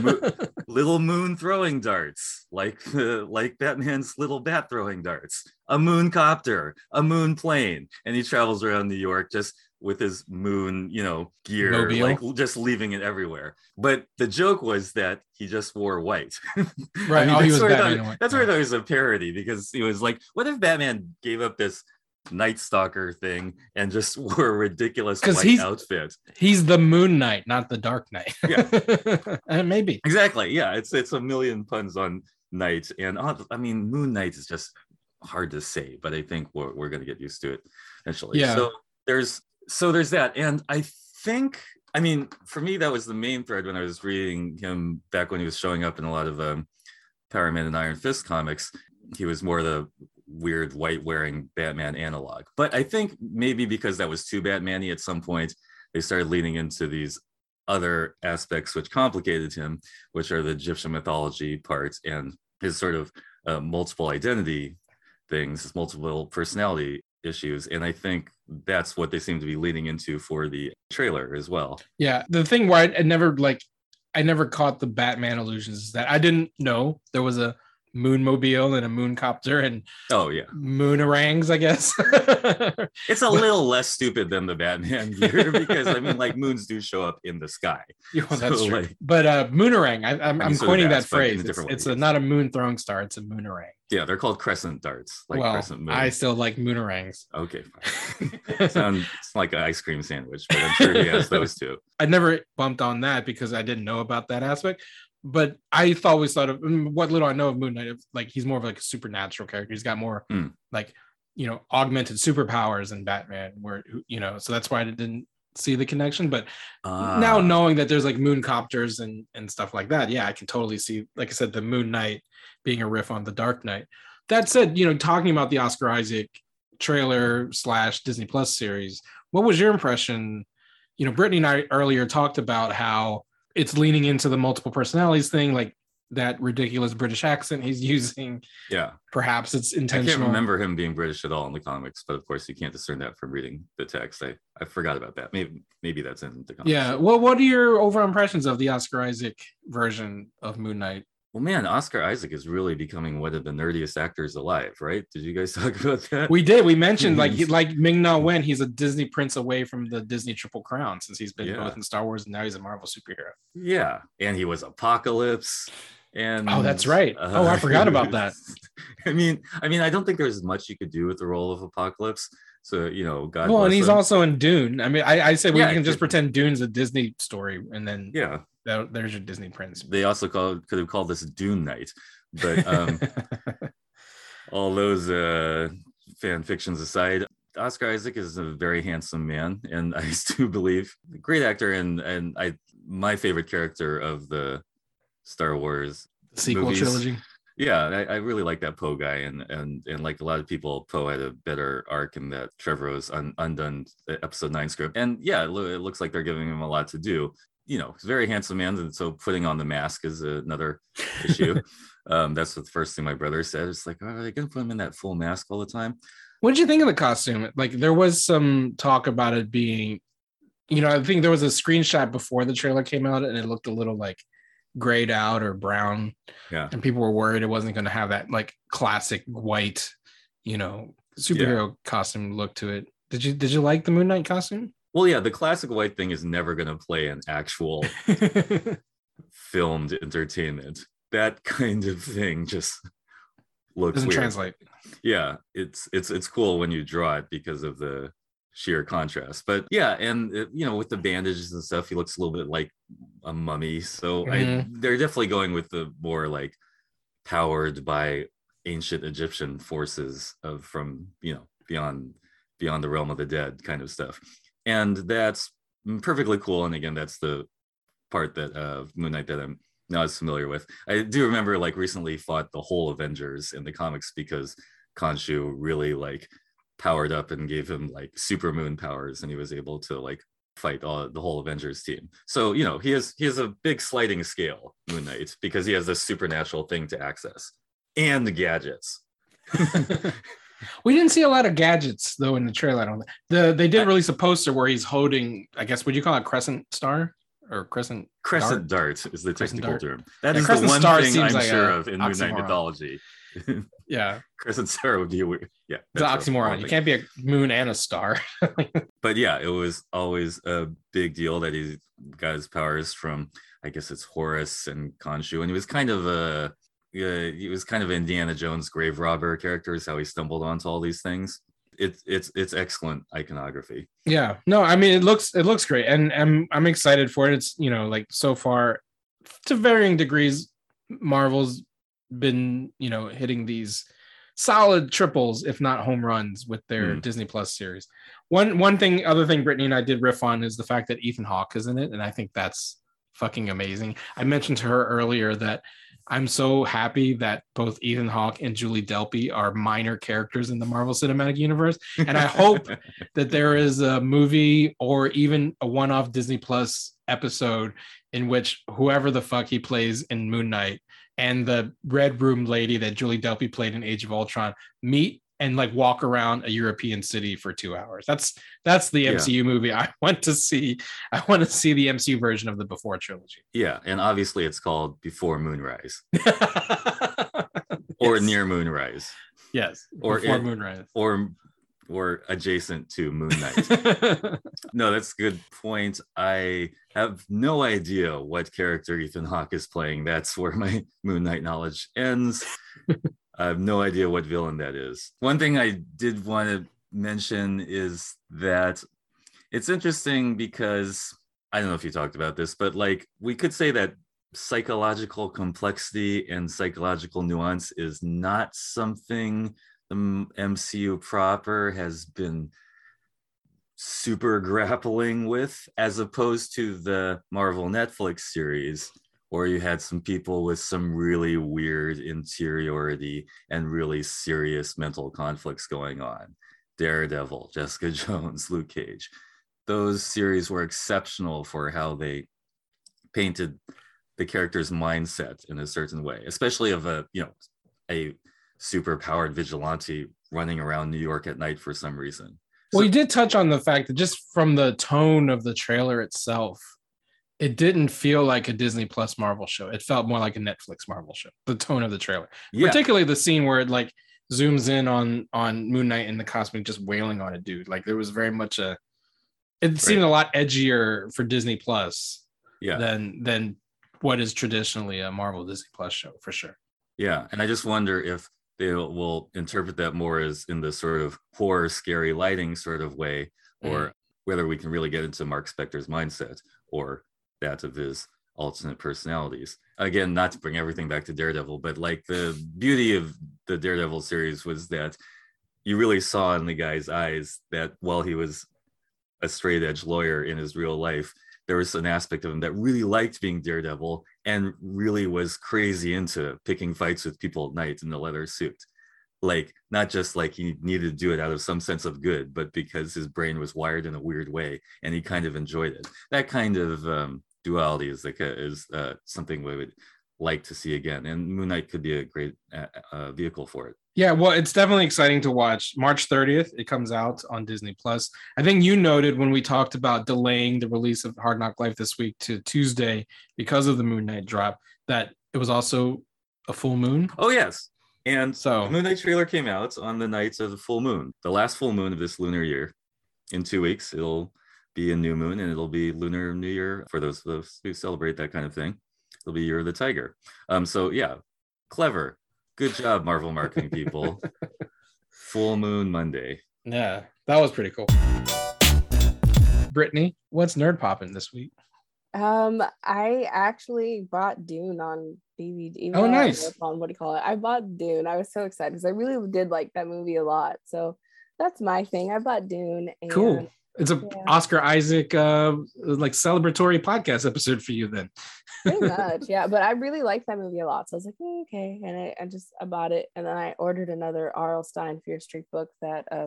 Mo- little moon throwing darts, like uh, like Batman's little bat throwing darts, a moon copter, a moon plane, and he travels around New York just with his moon, you know, gear, Mobile. like just leaving it everywhere. But the joke was that he just wore white. Right. oh, he that's was where I thought- That's where I thought it was a parody because he was like, what if Batman gave up this Night Stalker thing and just wore a ridiculous white he's- outfit? He's the Moon Knight, not the Dark Knight. Yeah. Uh, maybe. Exactly. Yeah, it's it's a million puns on night, and I mean, Moon Knight is just hard to say, but I think we're we're gonna get used to it eventually. Yeah. So there's so there's that, and I think I mean for me that was the main thread when I was reading him back when he was showing up in a lot of um, Power Man and Iron Fist comics. He was more the weird white wearing Batman analog, but I think maybe because that was too Batman-y at some point, they started leaning into these other aspects which complicated him, which are the Egyptian mythology parts and his sort of uh, multiple identity things, his multiple personality issues. And I think that's what they seem to be leaning into for the trailer as well. Yeah. The thing where I, I never like, I never caught the Batman illusions is that I didn't know there was a moonmobile and a moon copter and Oh, yeah. moonarangs, I guess. It's a little less stupid than the Batman gear because I mean, like moons do show up in the sky. Yeah, well, that's true. like- but uh, moonerang, I, I'm, I I'm coining that but in a phrase. It's, it's a, not a moon throwing star; it's a moonerang. Yeah, they're called crescent darts, like well, crescent moon. I still like moonerangs. Okay, fine. Sounds like an ice cream sandwich, but I'm sure he has those too. I never bumped on that because I didn't know about that aspect. But I thought- always thought of mm, what little I know of Moon Knight, like he's more of like a supernatural character. He's got more Hmm. like you know augmented superpowers than Batman, where you know. So that's why I didn't see the connection. But now Ah, knowing that there's like moon copters and and stuff like that, yeah, I can totally see. Like I said, the Moon Knight being a riff on the Dark Knight. That said, you know, talking about the Oscar Isaac trailer slash Disney Plus series, what was your impression? You know, Brittany and I earlier talked about how it's leaning into the multiple personalities thing, like that ridiculous British accent he's using. yeah. Perhaps it's intentional. I can't remember him being British at all in the comics, but of course you can't discern that from reading the text. I, I forgot about that. Maybe maybe that's in the comics. Yeah. Well, what are your overall impressions of the Oscar Isaac version of Moon Knight? Well, man, Oscar Isaac is really becoming one of the nerdiest actors alive, right? Did you guys talk about that? We did. We mentioned like like Ming Na Wen. He's a Disney prince away from the Disney Triple Crown since he's been Yeah. both in Star Wars and now he's a Marvel superhero. yeah, and he was Apocalypse. And Oh, that's right. Uh, oh, I forgot about that. I mean, I mean, I don't think there's much you could do with the role of Apocalypse. So you know, God. well, and he's him. also in Dune. I mean, I, I said we Yeah, can just pretend Dune's a Disney story, and then yeah. That- there's your Disney prince. They also call could have called this Dune Night, but um, all those uh, fan fictions aside, Oscar Isaac is a very handsome man, and I do believe great actor, and and I my favorite character of the Star Wars. sequel movies. trilogy. Yeah, I, I really like that Poe guy, and and and like a lot of people, Poe had a better arc in that Trevorrow's un, undone uh, episode nine script, and yeah, it, loo- it looks like they're giving him a lot to do. You know, he's a very handsome man, and so putting on the mask is another issue. um, that's the first thing my brother said. It's like, oh, are they gonna put him in that full mask all the time? What did you think of the costume? Like there was some talk about it being, you know, I think there was a screenshot before the trailer came out and it looked a little like grayed out or brown. Yeah. And people were worried it wasn't going to have that like classic white, you know, superhero costume look to it. Did you did you like the Moon Knight costume? Well, yeah, the classic white thing is never gonna play an actual filmed entertainment. That kind of thing just looks Doesn't weird. translate. yeah it's it's it's cool when you draw it because of the sheer contrast but yeah and it, you know with the bandages and stuff he looks a little bit like a mummy so I, Mhm. they're definitely going with the more like powered by ancient egyptian forces of from you know beyond beyond the realm of the dead kind of stuff and that's perfectly cool and again that's the part that uh moon knight that i'm not as familiar with i do remember like recently fought the whole avengers in the comics because Khonshu really like powered up and gave him like super moon powers and he was able to like fight all the whole Avengers team. So, you know, he has he has a big sliding scale, Moon Knight, because he has this supernatural thing to access and gadgets. we didn't see a lot of gadgets though in the trailer. I don't think. The they did release a poster where he's holding, I guess, would you call it crescent star or crescent? Crescent dart, is the Crescent technical dart. term. That Yeah, is the one thing I'm like sure of in Moon Knight mythology. Yeah, Crescent star would be a weird. Yeah. it's an that's a wrong oxymoron. You can't be a moon and a star. but yeah, it was always a big deal that he got his powers from, I guess it's Horus and Khonshu, and he was kind of a, yeah, he was kind of Indiana Jones grave robber characters, how he stumbled onto all these things. It's it's it's excellent iconography. yeah, no, I mean it looks it looks great, and I'm I'm excited for it. It's you know like so far, to varying degrees, Marvel's been you know hitting these solid triples, if not home runs, with their Mm. Disney Plus series. One one thing, other thing, Brittany and I did riff on is the fact that Ethan Hawke is in it, and I think that's fucking amazing. I mentioned to her earlier that I'm so happy that both Ethan Hawke and Julie Delpy are minor characters in the Marvel Cinematic Universe, and I hope that there is a movie or even a one-off Disney Plus episode in which whoever the fuck he plays in Moon Knight and the Red Room lady that Julie Delpy played in Age of Ultron meet and like walk around a European city for two hours. That's that's the Yeah. MCU movie I want to see. I want to see the MCU version of the Before trilogy. yeah, and obviously it's called Before Moonrise or Yes. Near Moonrise yes, Or Before Moonrise. or or adjacent to Moon Knight. No, that's a good point. I have no idea what character Ethan Hawke is playing. That's where my Moon Knight knowledge ends. I have no idea what villain that is. One thing I did want to mention is that it's interesting because I don't know if you talked about this, but like we could say that psychological complexity and psychological nuance is not something the MCU proper has been super grappling with as opposed to the Marvel Netflix series where you had some people with some really weird interiority and really serious mental conflicts going on. Daredevil, Jessica Jones, Luke Cage. Those series were exceptional for how they painted the character's mindset in a certain way, especially of a, you know, a super powered vigilante running around New York at night for some reason. Well, So- you did touch on the fact that just from the tone of the trailer itself, it didn't feel like a Disney Plus Marvel show. It felt more like a Netflix Marvel show. The tone of the trailer, yeah, particularly the scene where it like zooms in on on Moon Knight and the cosmic just wailing on a dude. Like there was very much a. It seemed a lot edgier for Disney Plus yeah. than than what is traditionally a Marvel Disney Plus show for sure. Yeah, and I just wonder if they will interpret that more as in the sort of horror, scary lighting sort of way, mm. or whether we can really get into Mark Spector's mindset or that of his alternate personalities. Again, not to bring everything back to Daredevil, but like the beauty of the Daredevil series was that you really saw in the guy's eyes that while he was a straight edge lawyer in his real life, there was an aspect of him that really liked being Daredevil and really was crazy into picking fights with people at night in the leather suit. Like, not just like he needed to do it out of some sense of good, but because his brain was wired in a weird way and he kind of enjoyed it. That kind of um, duality is like a, is uh, something we would like to see again, and Moon Knight could be a great uh, uh, vehicle for it. Yeah, well, it's definitely exciting to watch. March 30th, it comes out on Disney Plus. I think you noted when we talked about delaying the release of Hard NOC Life this week to Tuesday because of the Moon Knight drop that it was also a full moon. Oh yes, and So- the Moon Knight trailer came out on the nights of the full moon, the last full moon of this lunar year. In two weeks, it'll be a new moon, and it'll be lunar New Year for those of us who celebrate that kind of thing. It'll be Year of the Tiger. Um, so yeah, clever, good job, Marvel marketing people. full Moon Monday. Yeah, that was pretty cool. Brittany, what's nerd popping this week? Um, I actually bought Dune on DVD. Oh, nice. On what do you call it? I bought Dune. I was so excited because I really did like that movie a lot. So that's my thing. I bought Dune. And Cool. It's a Yeah. Oscar Isaac uh like celebratory podcast episode for you then. Pretty much, yeah. But I really liked that movie a lot. So I was like, "Oh, okay. And I, I just I bought it. And then I ordered another R.L. Stine Fear Street book that um,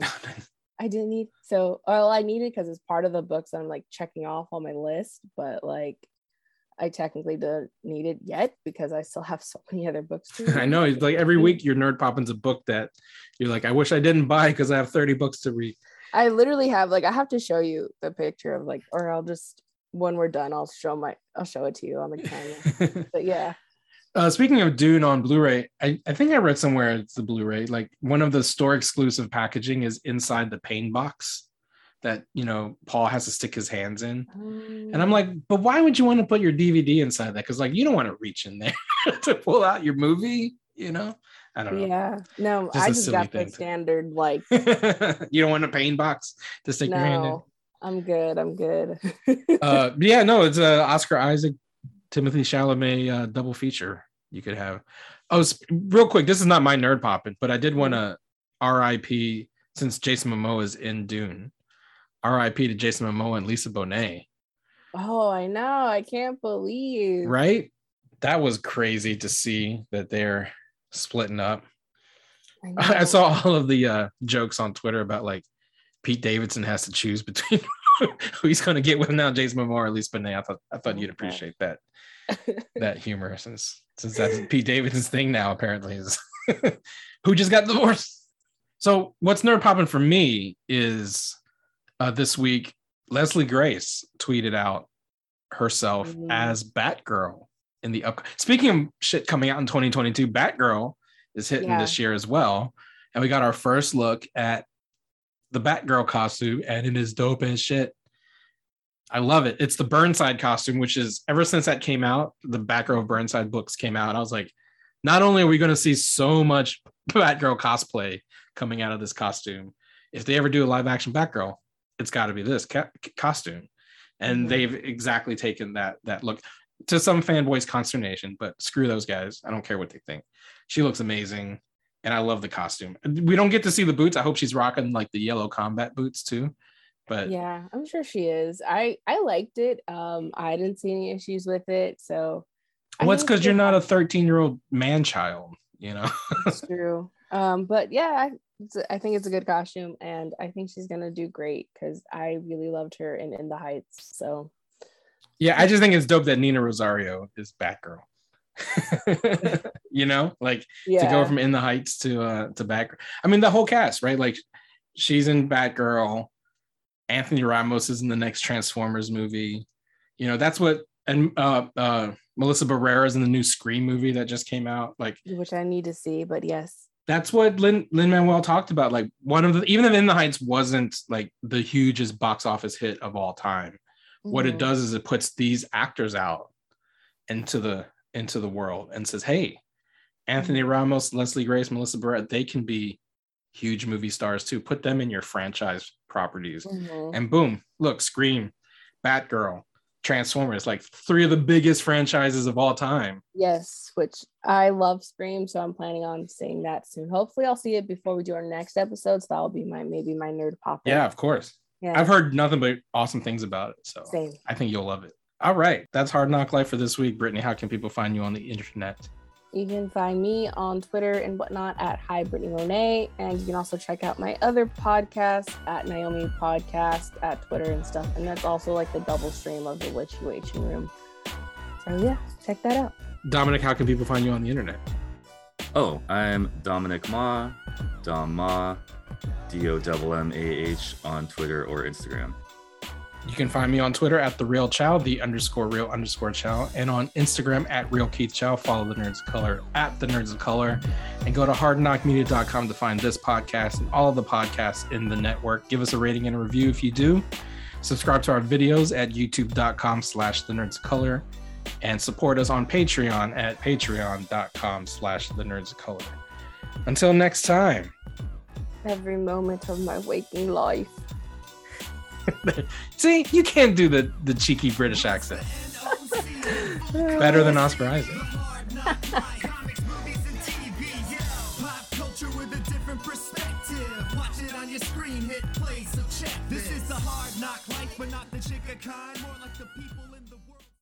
I didn't need. So well, I needed because it's part of the books I'm like checking off on my list, but like I technically don't need it yet because I still have so many other books to read. I know like every week your nerd popping's a book that you're like, I wish I didn't buy because I have 30 books to read. I literally have like I have to show you the picture of like, or I'll just when we're done, I'll show my I'll show it to you on the camera. but yeah, Uh, speaking of Dune on Blu-ray, I, I think I read somewhere it's the Blu-ray. Like one of the store exclusive packaging is inside the pain box that you know Paul has to stick his hands in. And I'm like, but why would you want to put your DVD inside that? Because like you don't want to reach in there to pull out your movie, you know? I don't know. yeah, no, Just I just got the standard like. you don't want a pain box to stick your hand in. No, I'm good. I'm good. Uh, yeah, no, it's a Oscar Isaac, Timothy Chalamet uh, double feature. You could have. Oh, real quick, this is not my nerd popping, but I did want to R.I.P. since Jason Momoa is in Dune. R.I.P. to Jason Momoa and Lisa Bonet. oh, I know. I can't believe. Right? That was crazy to see that they're splitting up. I know. saw all of the uh, jokes on Twitter about like Pete Davidson has to choose between who he's going to get with now, Jason Momoa or Lisa Bonet. I thought I thought you'd appreciate that that humor since since that's Pete Davidson's thing now apparently is who just got divorced. So what's nerd popping for me is uh, this week Leslie Grace tweeted out herself Mhm. as Batgirl in the up. Speaking of shit coming out in 2022, Batgirl is hitting Yeah. this year as well, and we got our first look at the Batgirl costume, and it is dope as shit. I love it. It's the Burnside costume, which is ever since that came out, the Batgirl Burnside books came out. I was like, not only are we going to see so much Batgirl cosplay coming out of this costume, if they ever do a live action Batgirl, it's got to be this ca- costume. And Mhm. they've exactly taken that that look to some fanboys' consternation, but screw those guys. I don't care what they think. She looks amazing, and I love the costume. We don't get to see the boots. I hope she's rocking like the yellow combat boots too. But yeah, I'm sure she is. I I liked it. Um, I didn't see any issues with it. So. I Well, it's because you're not a 13 year old man child, you know. It's true. Um, but yeah, I, I think it's a good costume, and I think she's gonna do great because I really loved her in In the Heights. So yeah, I just think it's dope that Nina Rosario is Batgirl. you know, like yeah, to go from In the Heights to uh to Batgirl. I mean, the whole cast, right? Like she's in Batgirl. Anthony Ramos is in the next Transformers movie. You know, that's what and uh uh Melissa Barrera is in the new Scream movie that just came out. Like which I need to see. But yes, that's what Lin Lin Manuel talked about. Like one of the even if In the Heights wasn't like the hugest box office hit of all time, what it Mhm. does is it puts these actors out into the into the world and says, "Hey, Anthony Mhm. Ramos, Leslie Grace, Melissa Barrera, they can be huge movie stars too. Put them in your franchise properties, Mhm. and boom, look, Scream, Batgirl, Transformers, like three of the biggest franchises of all time. yes, which I love Scream, so I'm planning on seeing that soon. Hopefully, I'll see it before we do our next episode. So that'll be my maybe my nerd pop. Yeah, of course. Yeah, I've heard nothing but awesome things about it. So same. I think you'll love it. All right. That's Hard NOC Life for this week. Brittany, how can people find you on the internet? You can find me on Twitter and whatnot at Hi Brittany Monet. And you can also check out my other podcast at Naomi Podcast at Twitter and stuff. And that's also like the double stream of the Witchy Waging Room. So yeah, check that out. Dominic, how can people find you on the internet? Oh, I'm Dominic Ma, Dom Ma, D O M M A H on Twitter or Instagram. You can find me on Twitter at the real chow, the underscore real underscore chow, and on Instagram at real Keith Chow. Follow the Nerds of Color at the Nerds of Color, and go to hardknockmedia.com to find this podcast and all the podcasts in the network. Give us a rating and a review if you do. Subscribe to our videos at youtube.com slash the nerds of color and support us on Patreon at patreon.com slash the nerds of color. Until next time. Every moment of my waking life. See, you can't do the, the cheeky British accent. Better than Oscar Isaac. Comics, movies, and TV, yeah. Pop culture with a different perspective. Watch it on your screen, hit play, so check. This is the hard knock life, but not the chick kind. More